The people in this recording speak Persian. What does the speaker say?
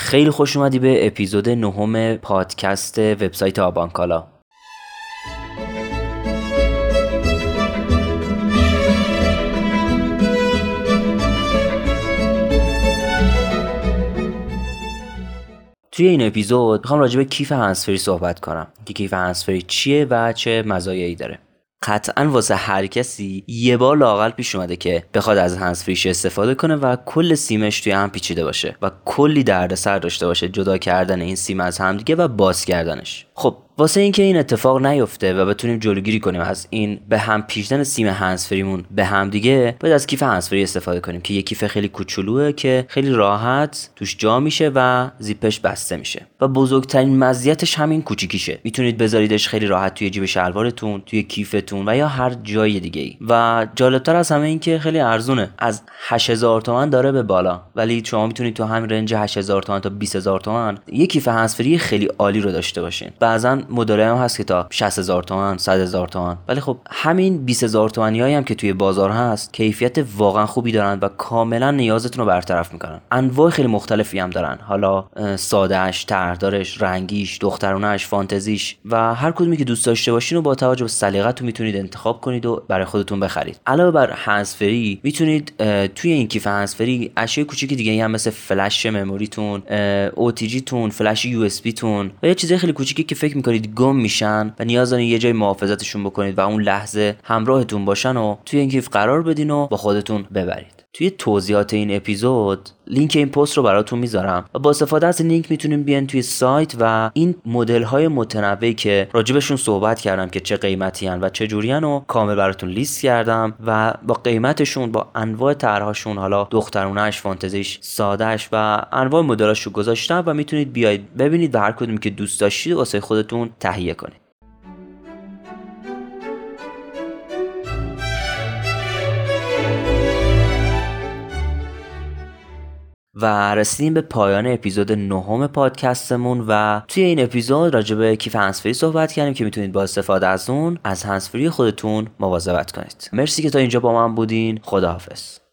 خیلی خوش اومدی به اپیزود نهم پادکست وبسایت آبانکالا. توی این اپیزود می‌خوام راجع به کیف هنسفری صحبت کنم. که کیف هنسفری چیه و چه مزایایی داره. قطعا واسه هر کسی یه بار لاقل پیش اومده که بخواد از هنسفریش استفاده کنه و کل سیمش توی هم پیچیده باشه و کلی دردسر داشته باشه جدا کردن این سیم از همدیگه و باز کردنش. خب واسه اینکه این اتفاق نیفته و بتونیم جلوگیری کنیم از این به هم پیچیدن سیم هنسفریمون به هم دیگه باید از کیف هنسفری استفاده کنیم که یه کیف خیلی کوچولوه که خیلی راحت توش جا میشه و زیپش بسته میشه. و بزرگترین مزیتش همین کوچیکیشه. می‌تونید بذاریدش خیلی راحت توی جیب شلوارتون توی کیفتون و یا هر جای دیگه ای. و جالبتر از همه این که خیلی ارزونه. از 8000 تومن داره به بالا. ولی شما می‌تونید تو همین رنج 8000 تومن تا 20000 تومن یه کیف هنسفری خیلی عالی رو داشته باشین. بعضا مدل هم هست که تا 60 هزار تومن 100 هزار تومن. ولی خب همین 20 هزار تومنی هم که توی بازار هست کیفیت واقعا خوبی دارن و کاملا نیازتون رو برطرف می‌کنن. انواع خیلی مختلفی هم دارن. حالا سادهش طرحدارش رنگیش دخترونهش فانتزیش و هر کدومی که دوست داشته باشین و با توجه به سلیقتون می‌تونید انتخاب کنید و برای خودتون بخرید. علاوه بر هندزفری می‌تونید توی این کیف هندزفری اشیاء کوچیک دیگه هم مثل flash memory تون OTG تون flash USB تون و یه چیز خیلی کوچیکی که فکر گم میشن و نیاز دارین یه جای محافظتشون بکنید و اون لحظه همراهتون باشن و توی این کیف قرار بدین و با خودتون ببرید. توی توضیحات این اپیزود لینک این پست رو براتون می‌ذارم. و با استفاده از این لینک می‌تونیم بیان توی سایت و این مدل های متنوعی که راجبشون صحبت کردم که چه قیمتی هن و چه جوری و کامل براتون لیست کردم و با قیمتشون با انواع طرحهاشون حالا دخترونهش فانتزیش سادهش و انواع مدلاشو گذاشتم و می‌تونید بیاید ببینید و هر کدومی که دوست داشتید واسه خودتون تهیه کنید. و رسیدیم به پایان اپیزود نهم پادکستمون و توی این اپیزود راجع به کیف هنسفری صحبت کردیم که می‌تونید با استفاده از اون از هنسفری خودتون مواظبت کنید. مرسی که تا اینجا با من بودین. خداحافظ.